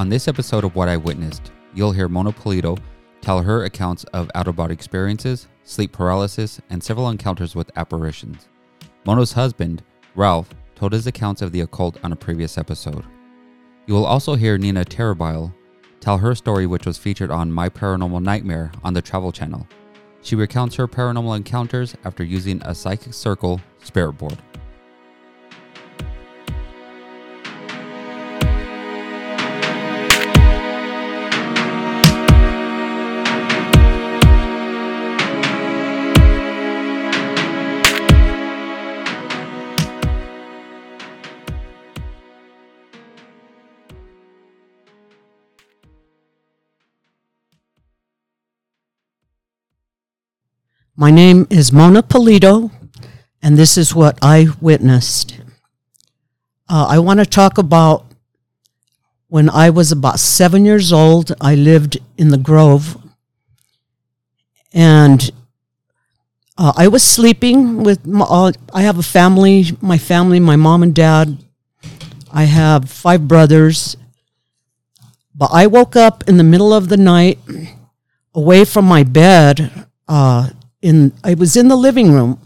On this episode of What I Witnessed, you'll hear Mona Polito tell her accounts of out of body experiences, sleep paralysis, and several encounters with apparitions. Mona's husband, Ralph, told his accounts of the occult on a previous episode. You will also hear Nina Terabile tell her story, which was featured on My Paranormal Nightmare on the Travel Channel. She recounts her paranormal encounters after using a psychic circle spirit board. My name is Mona Polito, and this is what I witnessed. Uh, I want to talk about when I was about seven years old. I lived in the Grove, and uh, I was sleeping with. My, uh, I have a family. My family, my mom and dad. I have five brothers. But I woke up in the middle of the night, away from my bed. Uh, in I was in the living room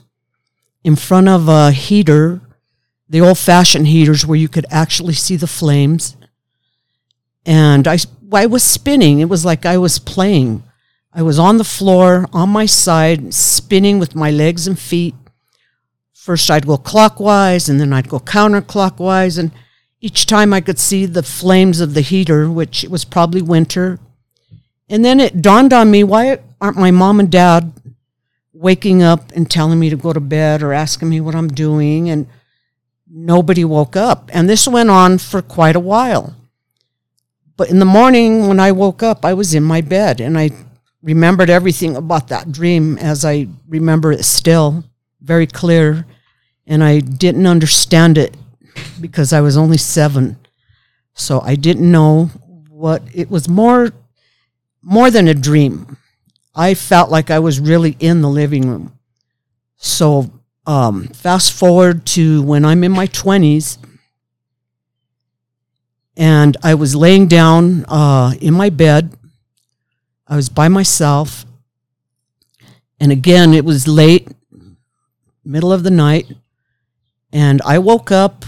in front of a heater, the old fashioned heaters where you could actually see the flames. And I, I was spinning. It was like I was playing. I was on the floor on my side, spinning with my legs and feet. First, I'd go clockwise and then I'd go counterclockwise. And each time I could see the flames of the heater, which it was probably winter. And then it dawned on me why aren't my mom and dad waking up and telling me to go to bed or asking me what I'm doing, and nobody woke up. And this went on for quite a while. But in the morning, when I woke up, I was in my bed and I remembered everything about that dream as I remember it still, very clear. And I didn't understand it because I was only seven. So I didn't know what it was more more than a dream. I felt like I was really in the living room. So, um, fast forward to when I'm in my 20s, and I was laying down uh, in my bed. I was by myself. And again, it was late, middle of the night. And I woke up,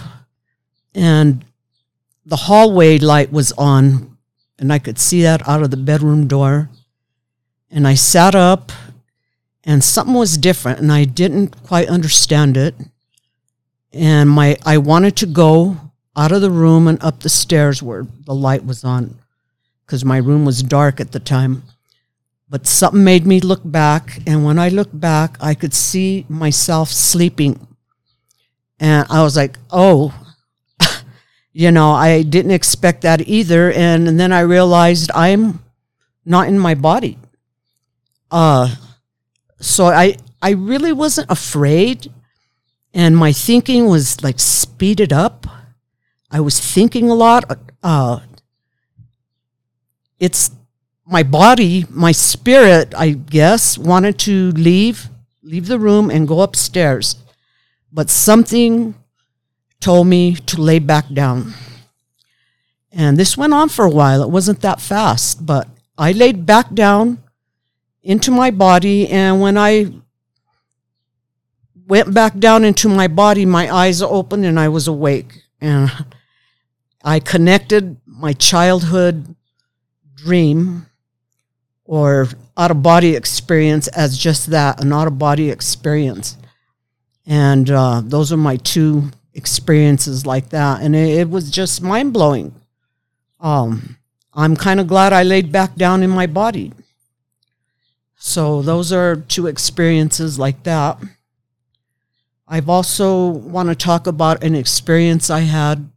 and the hallway light was on, and I could see that out of the bedroom door and I sat up and something was different and I didn't quite understand it. And my I wanted to go out of the room and up the stairs where the light was on because my room was dark at the time. But something made me look back and when I looked back I could see myself sleeping. And I was like, "Oh, you know, I didn't expect that either and, and then I realized I'm not in my body. Uh, so I I really wasn't afraid, and my thinking was like speeded up. I was thinking a lot. Uh, it's my body, my spirit, I guess, wanted to leave, leave the room and go upstairs, but something told me to lay back down. And this went on for a while. It wasn't that fast, but I laid back down into my body. And when I went back down into my body, my eyes opened and I was awake. And I connected my childhood dream or out of body experience as just that an out of body experience. And uh, those are my two experiences like that. And it, it was just mind blowing. Um, I'm kind of glad I laid back down in my body. So those are two experiences like that. I've also want to talk about an experience I had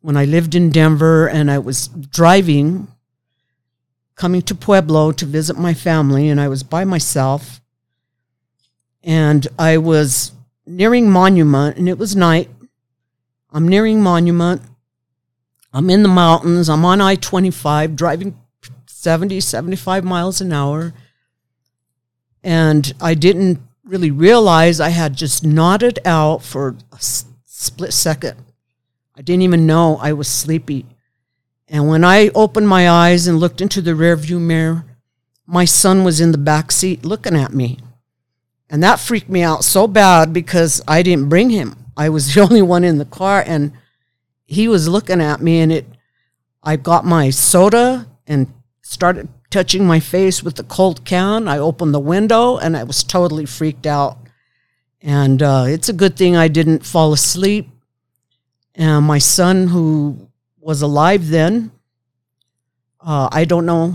when I lived in Denver and I was driving coming to Pueblo to visit my family and I was by myself and I was nearing Monument and it was night. I'm nearing Monument. I'm in the mountains. I'm on I-25 driving 70, 75 miles an hour and I didn't really realize I had just nodded out for a split second. I didn't even know I was sleepy. And when I opened my eyes and looked into the rearview mirror, my son was in the back seat looking at me. And that freaked me out so bad because I didn't bring him. I was the only one in the car and he was looking at me and it I got my soda and started touching my face with the cold can. I opened the window and I was totally freaked out. And uh, it's a good thing I didn't fall asleep. And my son, who was alive then, uh, I don't know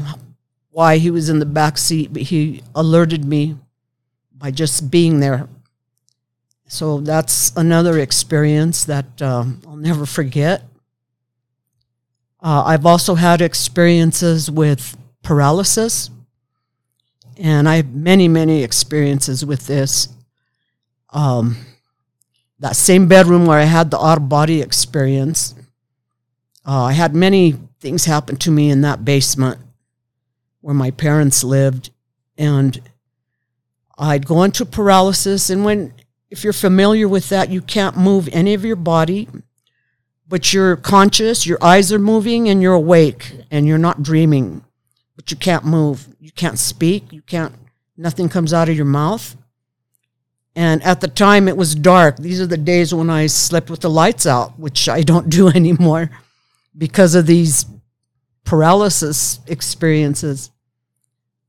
why he was in the back seat, but he alerted me by just being there. So that's another experience that uh, I'll never forget. Uh, I've also had experiences with paralysis, and I have many, many experiences with this. Um, that same bedroom where I had the out of body experience, uh, I had many things happen to me in that basement where my parents lived, and I'd go into paralysis. And when, if you're familiar with that, you can't move any of your body, but you're conscious, your eyes are moving, and you're awake, and you're not dreaming, but you can't move, you can't speak, you can't, nothing comes out of your mouth. And at the time, it was dark. These are the days when I slept with the lights out, which I don't do anymore because of these paralysis experiences.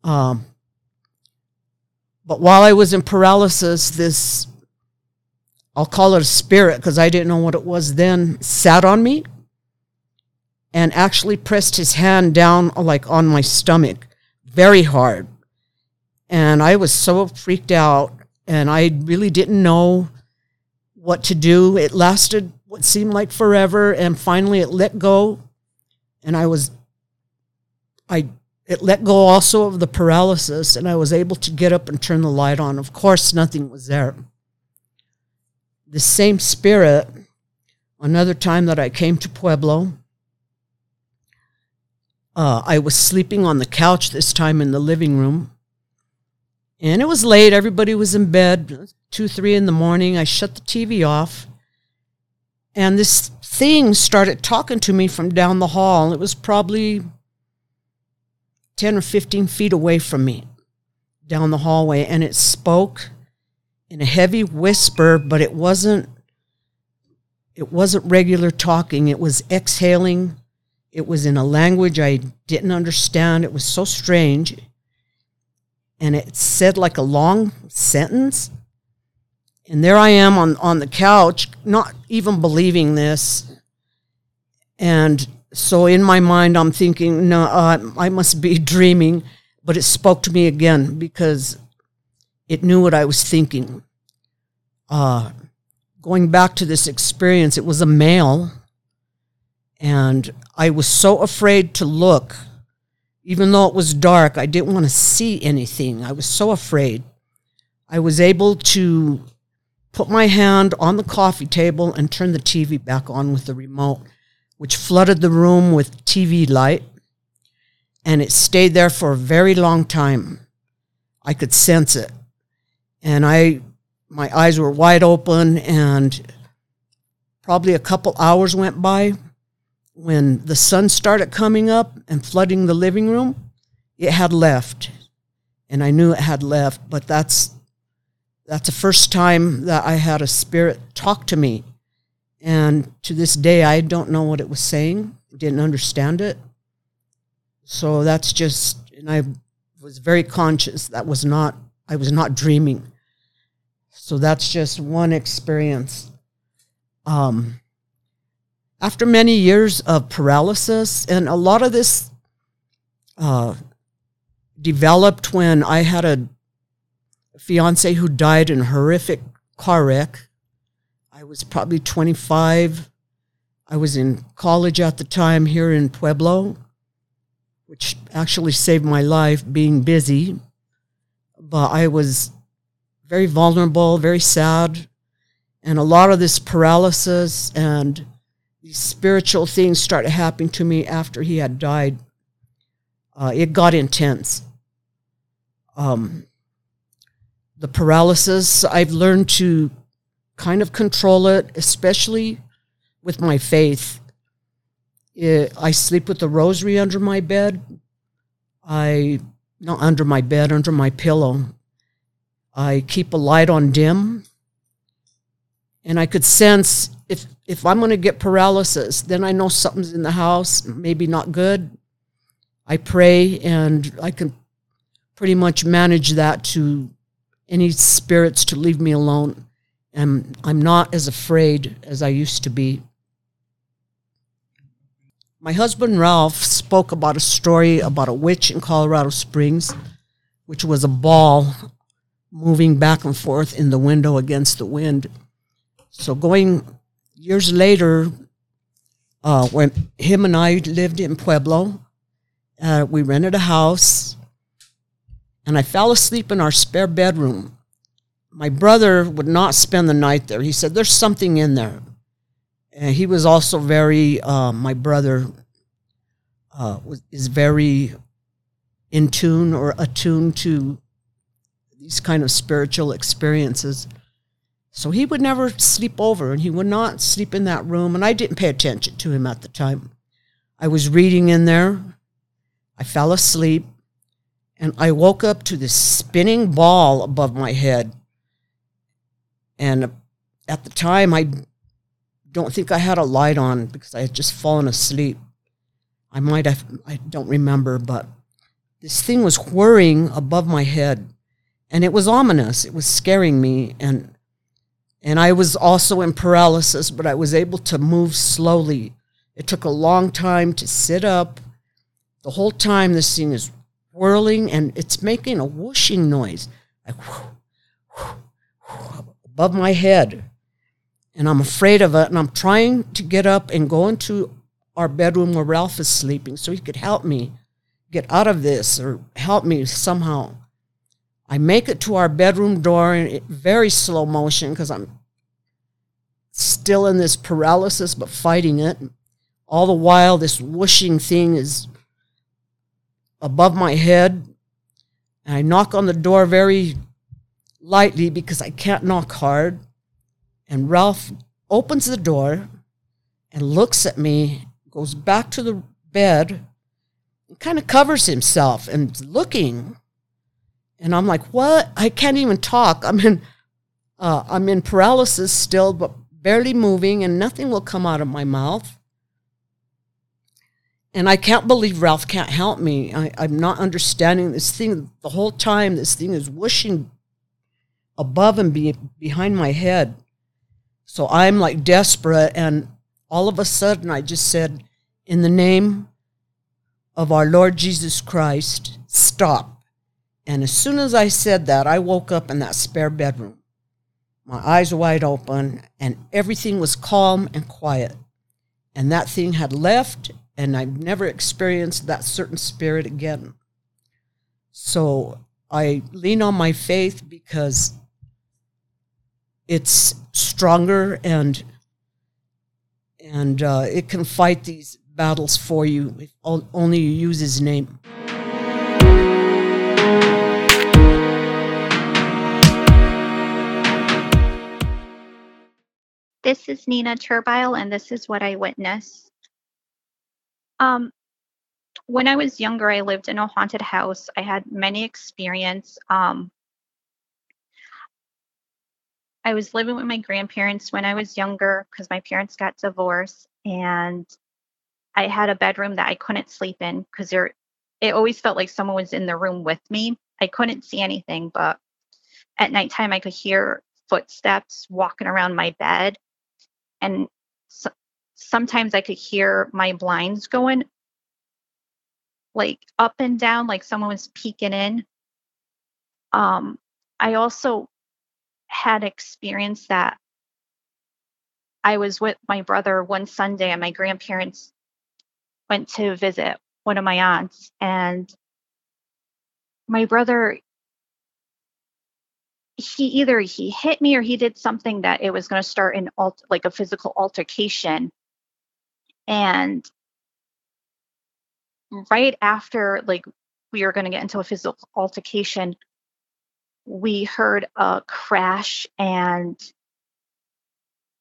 Um, but while I was in paralysis, this, I'll call it a spirit because I didn't know what it was then, sat on me and actually pressed his hand down like on my stomach very hard. And I was so freaked out and I really didn't know what to do. It lasted what seemed like forever and finally it let go and I was I it let go also of the paralysis and I was able to get up and turn the light on. Of course, nothing was there. The same spirit, another time that I came to Pueblo, uh, I was sleeping on the couch this time in the living room. And it was late. Everybody was in bed, two, three in the morning. I shut the TV off. And this thing started talking to me from down the hall. It was probably 10 or 15 feet away from me down the hallway and it spoke in a heavy whisper but it wasn't it wasn't regular talking it was exhaling it was in a language i didn't understand it was so strange and it said like a long sentence and there i am on on the couch not even believing this and so in my mind, I'm thinking, no, uh, I must be dreaming. But it spoke to me again because it knew what I was thinking. Uh, going back to this experience, it was a male. And I was so afraid to look. Even though it was dark, I didn't want to see anything. I was so afraid. I was able to put my hand on the coffee table and turn the TV back on with the remote which flooded the room with TV light, and it stayed there for a very long time. I could sense it. And I my eyes were wide open and probably a couple hours went by when the sun started coming up and flooding the living room. It had left. And I knew it had left, but that's that's the first time that I had a spirit talk to me and to this day, I don't know what it was saying, didn't understand it. So that's just, and I was very conscious that was not, I was not dreaming. So that's just one experience. Um, after many years of paralysis, and a lot of this uh, developed when I had a fiance who died in a horrific car wreck I was probably 25. I was in college at the time here in Pueblo, which actually saved my life being busy. But I was very vulnerable, very sad. And a lot of this paralysis and these spiritual things started happening to me after he had died. Uh, it got intense. Um, the paralysis, I've learned to kind of control it, especially with my faith. It, I sleep with the rosary under my bed. I not under my bed, under my pillow. I keep a light on dim. And I could sense if if I'm going to get paralysis, then I know something's in the house, mm-hmm. maybe not good. I pray and I can pretty much manage that to any spirits to leave me alone. And I'm not as afraid as I used to be. My husband Ralph spoke about a story about a witch in Colorado Springs, which was a ball moving back and forth in the window against the wind. So, going years later, uh, when him and I lived in Pueblo, uh, we rented a house, and I fell asleep in our spare bedroom. My brother would not spend the night there. He said, There's something in there. And he was also very, uh, my brother uh, was, is very in tune or attuned to these kind of spiritual experiences. So he would never sleep over and he would not sleep in that room. And I didn't pay attention to him at the time. I was reading in there. I fell asleep and I woke up to this spinning ball above my head. And at the time, I don't think I had a light on because I had just fallen asleep. I might have, I don't remember, but this thing was whirring above my head and it was ominous. It was scaring me. And and I was also in paralysis, but I was able to move slowly. It took a long time to sit up. The whole time, this thing is whirling and it's making a whooshing noise, like above my head. And I'm afraid of it. And I'm trying to get up and go into our bedroom where Ralph is sleeping so he could help me get out of this or help me somehow. I make it to our bedroom door in very slow motion because I'm still in this paralysis but fighting it. All the while, this whooshing thing is above my head. And I knock on the door very lightly because I can't knock hard. And Ralph opens the door and looks at me, goes back to the bed, and kind of covers himself and looking and I'm like, what? I can't even talk. I'm in, uh, I'm in paralysis still, but barely moving, and nothing will come out of my mouth. And I can't believe Ralph can't help me. I, I'm not understanding this thing. The whole time, this thing is whooshing above and be, behind my head. So I'm like desperate. And all of a sudden, I just said, In the name of our Lord Jesus Christ, stop. And as soon as I said that, I woke up in that spare bedroom. My eyes wide open, and everything was calm and quiet. And that thing had left, and I've never experienced that certain spirit again. So I lean on my faith because it's stronger and and uh, it can fight these battles for you if only you use His name. This is Nina Turbile, and this is what I witnessed. Um, when I was younger, I lived in a haunted house. I had many experience. Um, I was living with my grandparents when I was younger because my parents got divorced, and I had a bedroom that I couldn't sleep in because there. It always felt like someone was in the room with me. I couldn't see anything, but at nighttime I could hear footsteps walking around my bed and so, sometimes I could hear my blinds going like up and down, like someone was peeking in. Um, I also had experienced that I was with my brother one Sunday, and my grandparents went to visit one of my aunts, and my brother he either he hit me or he did something that it was going to start an alt like a physical altercation and right after like we were going to get into a physical altercation we heard a crash and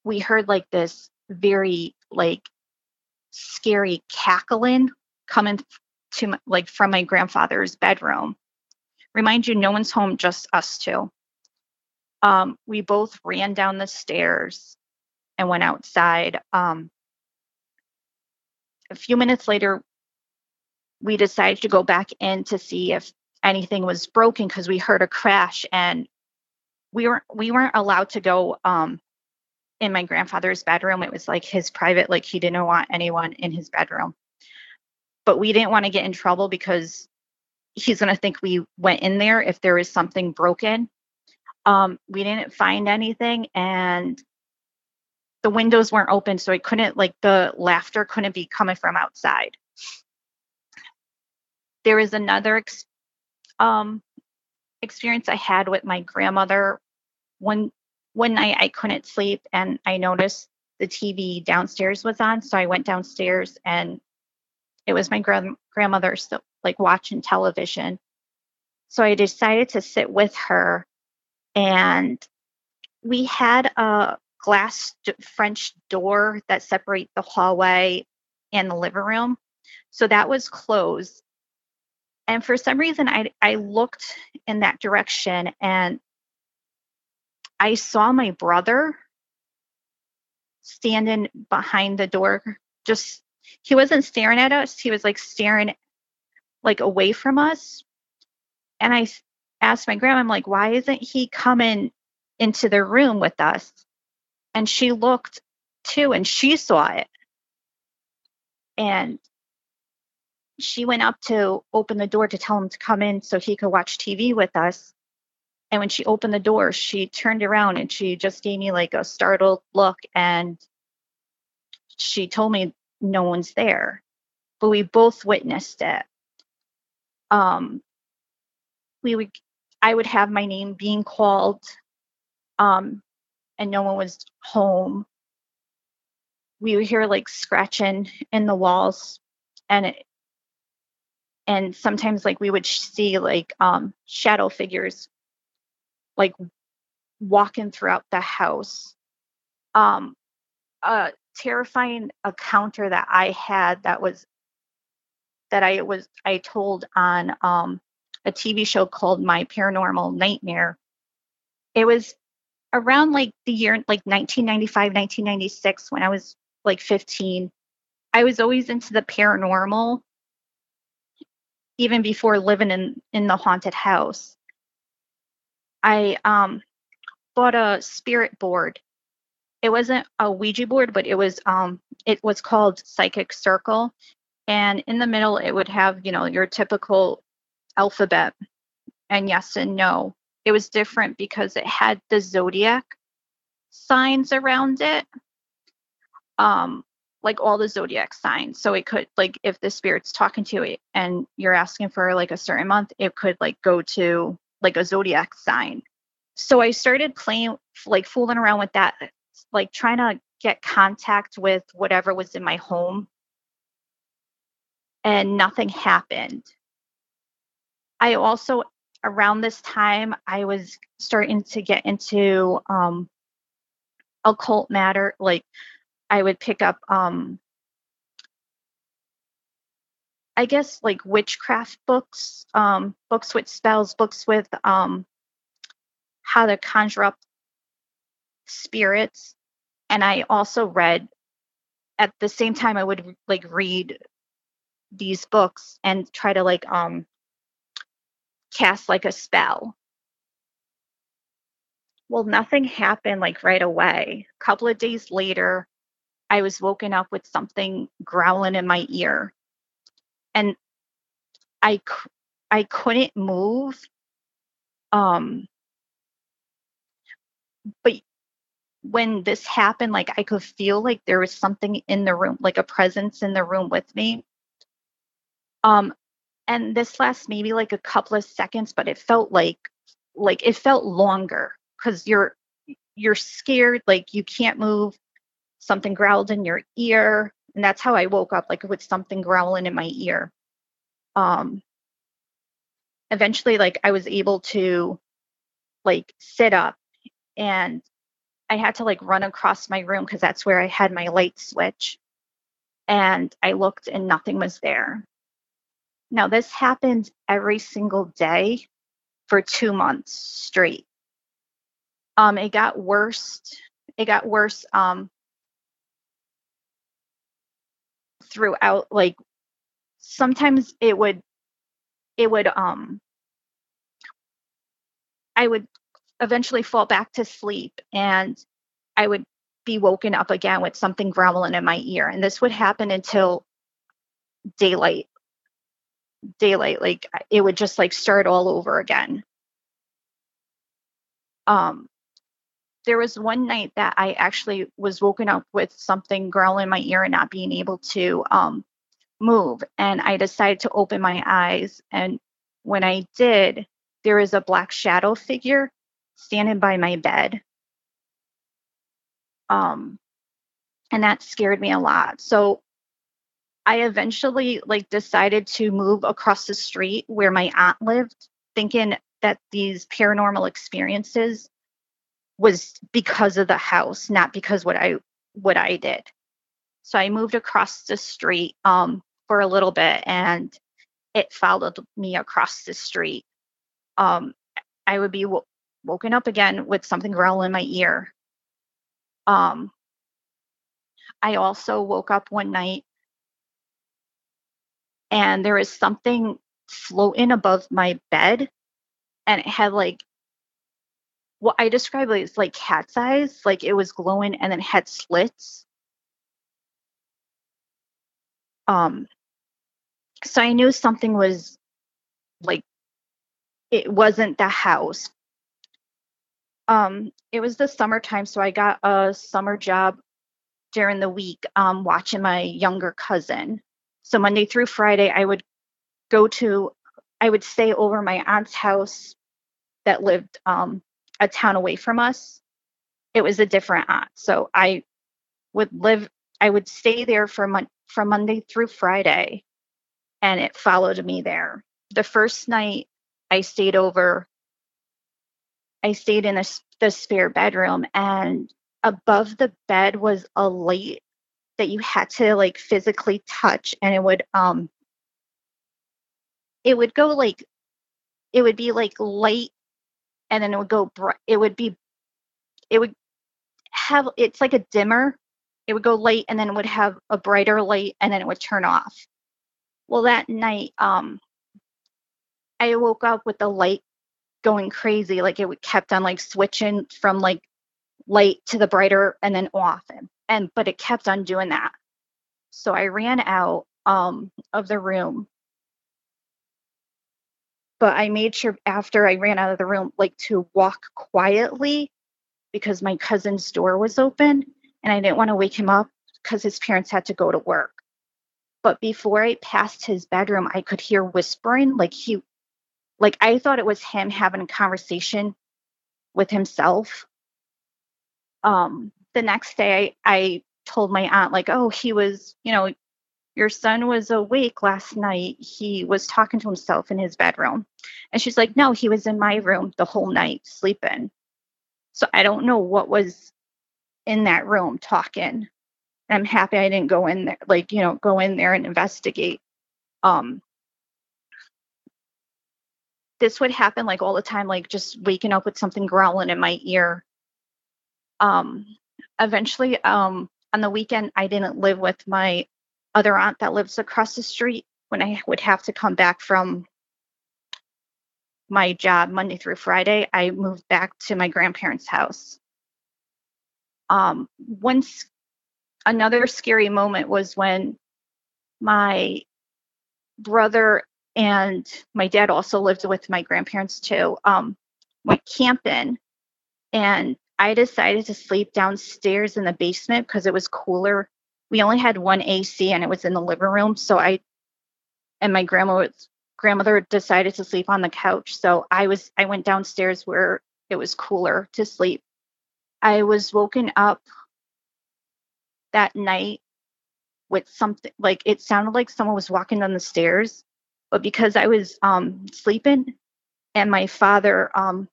we heard like this very like scary cackling coming to my, like from my grandfather's bedroom. Remind you, no one's home, just us two. Um, we both ran down the stairs and went outside. Um, a few minutes later, we decided to go back in to see if anything was broken because we heard a crash and we weren't we weren't allowed to go um, in my grandfather's bedroom. It was like his private, like he didn't want anyone in his bedroom. But we didn't want to get in trouble because he's going to think we went in there if there is something broken. Um, we didn't find anything and the windows weren't open, so it couldn't, like, the laughter couldn't be coming from outside. There is another ex- um, experience I had with my grandmother. One one night I couldn't sleep and I noticed the TV downstairs was on, so I went downstairs and it was my grand- grandmother still like watching television. So I decided to sit with her and we had a glass d- French door that separate the hallway and the living room. So that was closed. And for some reason I I looked in that direction and I saw my brother standing behind the door just he wasn't staring at us he was like staring like away from us and i asked my grandma i'm like why isn't he coming into the room with us and she looked too and she saw it and she went up to open the door to tell him to come in so he could watch tv with us and when she opened the door, she turned around and she just gave me like a startled look and she told me no one's there. But we both witnessed it. Um we would I would have my name being called um and no one was home. We would hear like scratching in the walls and it and sometimes like we would see like um shadow figures like walking throughout the house. Um, a terrifying encounter that I had that was that I was I told on um, a TV show called My Paranormal Nightmare. It was around like the year like 1995, 1996 when I was like 15. I was always into the paranormal even before living in in the haunted house. I um, bought a spirit board. It wasn't a Ouija board, but it was um, it was called Psychic Circle, and in the middle it would have you know your typical alphabet and yes and no. It was different because it had the zodiac signs around it, um, like all the zodiac signs. So it could like if the spirit's talking to you and you're asking for like a certain month, it could like go to like a zodiac sign. So I started playing, like fooling around with that, like trying to get contact with whatever was in my home. And nothing happened. I also, around this time, I was starting to get into um, occult matter. Like I would pick up um, I guess like witchcraft books, um, books with spells, books with um, how to conjure up spirits. And I also read at the same time I would like read these books and try to like um cast like a spell. Well, nothing happened like right away. A couple of days later, I was woken up with something growling in my ear and I I couldn't move. Um, but when this happened, like I could feel like there was something in the room, like a presence in the room with me. Um, and this lasts maybe like a couple of seconds, but it felt like like it felt longer because you're you're scared, like you can't move. Something growled in your ear and that's how I woke up, like with something growling in my ear. Um, eventually, like I was able to like sit up, and I had to like run across my room because that's where I had my light switch. and I looked and nothing was there. Now, this happened every single day for two months straight. Um, it got worse. It got worse um, throughout. Like sometimes it would, it would um, I would eventually fall back to sleep and I would be woken up again with something growling in my ear. And this would happen until daylight. Daylight, like it would just like start all over again. Um, there was one night that I actually was woken up with something growling in my ear and not being able to um, move. And I decided to open my eyes. And when I did, there was a black shadow figure standing by my bed. Um, and that scared me a lot. So I eventually like decided to move across the street where my aunt lived, thinking that these paranormal experiences was because of the house, not because what I what I did. So I moved across the street um, for a little bit, and it followed me across the street. Um, I would be w- woken up again with something growling in my ear. Um, I also woke up one night and there was something floating above my bed and it had like what I describe as like cat's eyes, like it was glowing and then had slits. Um so I knew something was like it wasn't the house. Um it was the summertime, so I got a summer job during the week um watching my younger cousin. So Monday through Friday I would go to I would stay over my aunt's house that lived um a town away from us. It was a different aunt. So I would live, I would stay there for mon- from Monday through Friday, and it followed me there. The first night I stayed over, I stayed in a, the spare bedroom, and above the bed was a light that you had to like physically touch, and it would um, it would go like, it would be like light and then it would go bright. It would be, it would have, it's like a dimmer. It would go light and then it would have a brighter light and then it would turn off. Well, that night, um, I woke up with the light going crazy. Like it would kept on like switching from like light to the brighter and then off. And, and but it kept on doing that. So I ran out um, of the room but I made sure after I ran out of the room, like to walk quietly because my cousin's door was open and I didn't want to wake him up because his parents had to go to work. But before I passed his bedroom, I could hear whispering, like he, like I thought it was him having a conversation with himself. Um, the next day, I, I told my aunt, like, oh, he was, you know, your son was awake last night. He was talking to himself in his bedroom. And she's like, No, he was in my room the whole night sleeping. So I don't know what was in that room talking. I'm happy I didn't go in there, like, you know, go in there and investigate. Um, this would happen like all the time, like just waking up with something growling in my ear. Um, eventually, um, on the weekend, I didn't live with my other aunt that lives across the street when I would have to come back from my job Monday through Friday, I moved back to my grandparents' house. Um, once another scary moment was when my brother and my dad also lived with my grandparents too. Um, went camping, and I decided to sleep downstairs in the basement because it was cooler we only had one AC and it was in the living room. So I and my grandma grandmother decided to sleep on the couch. So I was I went downstairs where it was cooler to sleep. I was woken up that night with something like it sounded like someone was walking down the stairs, but because I was um sleeping and my father um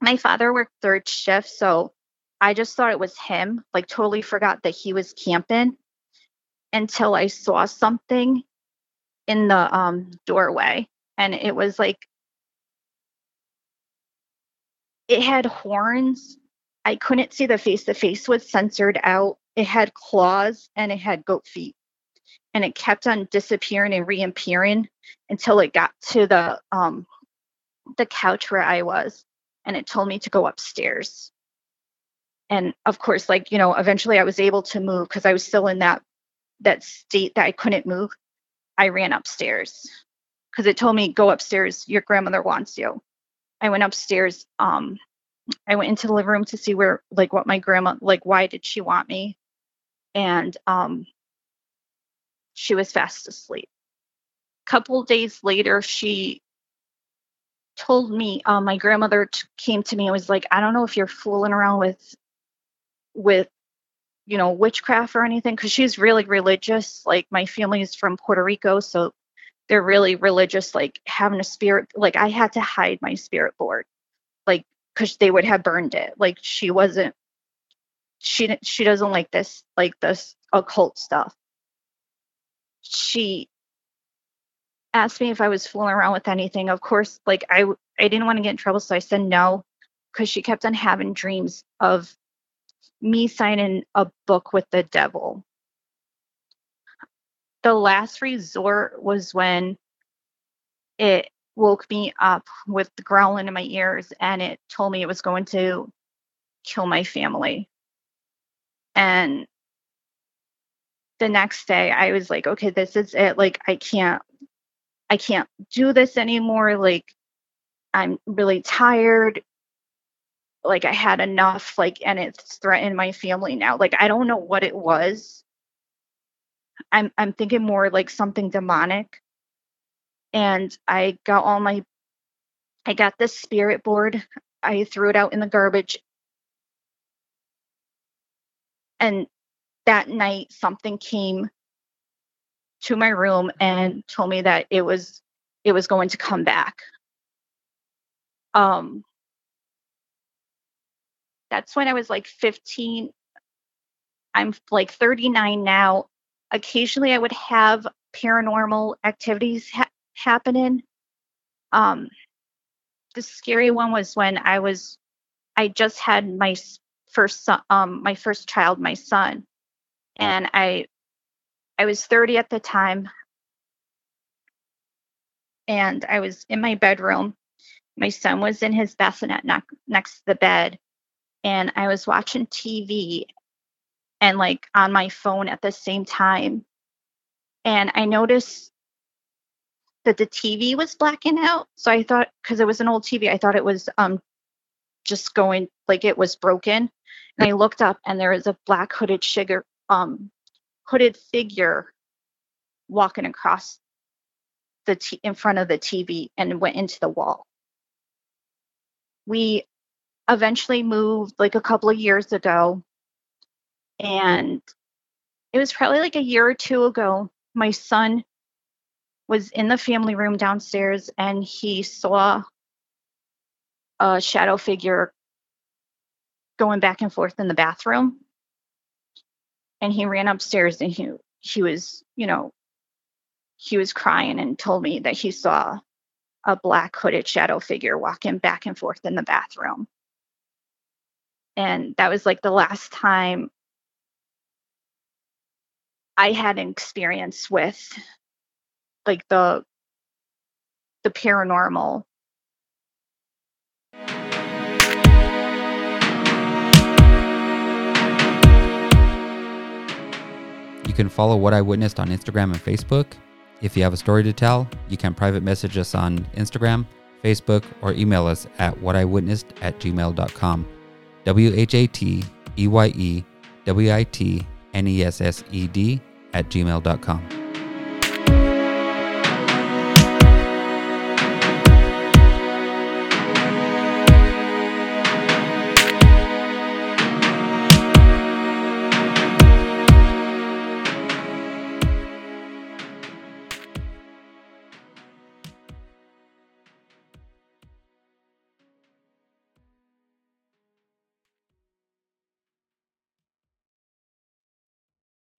my father worked third shift, so I just thought it was him, like totally forgot that he was camping. until I saw something in the um, doorway. And it was like, it had horns. I couldn't see the face. The face was censored out. It had claws and it had goat feet. And it kept on disappearing and reappearing until it got to the um, the couch where I was, and it told me to go upstairs. And of course, like you know, eventually I was able to move because I was still in that that state that I couldn't move. I ran upstairs because it told me go upstairs. Your grandmother wants you. I went upstairs. Um, I went into the living room to see where, like, what my grandma, like, why did she want me? And um, she was fast asleep. A couple days later, she told me uh, my grandmother t- came to me and was like, I don't know if you're fooling around with with you know witchcraft or anything because she's really religious. Like my family is from Puerto Rico, so they're really religious. Like having a spirit, like I had to hide my spirit board, like because they would have burned it. Like she wasn't. She she doesn't like this like this occult stuff. She asked me if I was fooling around with anything. Of course, like I I didn't want to get in trouble, so I said no, because she kept on having dreams of me signing a book with the devil. The last resort was when it woke me up with the growling in my ears and it told me it was going to kill my family. And the next day I was like, okay, this is it. Like I can't I can't do this anymore. Like, I'm really tired. Like, I had enough. Like, and it's threatened my family now. Like, I don't know what it was. I'm I'm thinking more like something demonic. And I got all my I got this spirit board. I threw it out in the garbage. And that night something came to my room and told me that it was it was going to come back. Um that's when I was like 15. I'm like 39 now. Occasionally I would have paranormal activities ha- happening. Um the scary one was when I was I just had my first son, um my first child, my son. And I I was 30 at the time. And I was in my bedroom. My son was in his bassinet ne- next to the bed. And I was watching TV and like on my phone at the same time. And I noticed that the TV was blacking out. So I thought, because it was an old TV, I thought it was um just going like it was broken. And I looked up and there was a black hooded sugar um hooded figure walking across the t- in front of the TV and went into the wall. We eventually moved like a couple of years ago and it was probably like a year or two ago my son was in the family room downstairs and he saw a shadow figure going back and forth in the bathroom and he ran upstairs and he he was you know he was crying and told me that he saw a black hooded shadow figure walking back and forth in the bathroom. And that was like the last time i had an experience with like the the paranormal can follow What I Witnessed on Instagram and Facebook. If you have a story to tell, you can private message us on Instagram, Facebook, or email us at whatIwitnessed at gmail.com. W H A T E Y E W I T N E S S E D at gmail.com.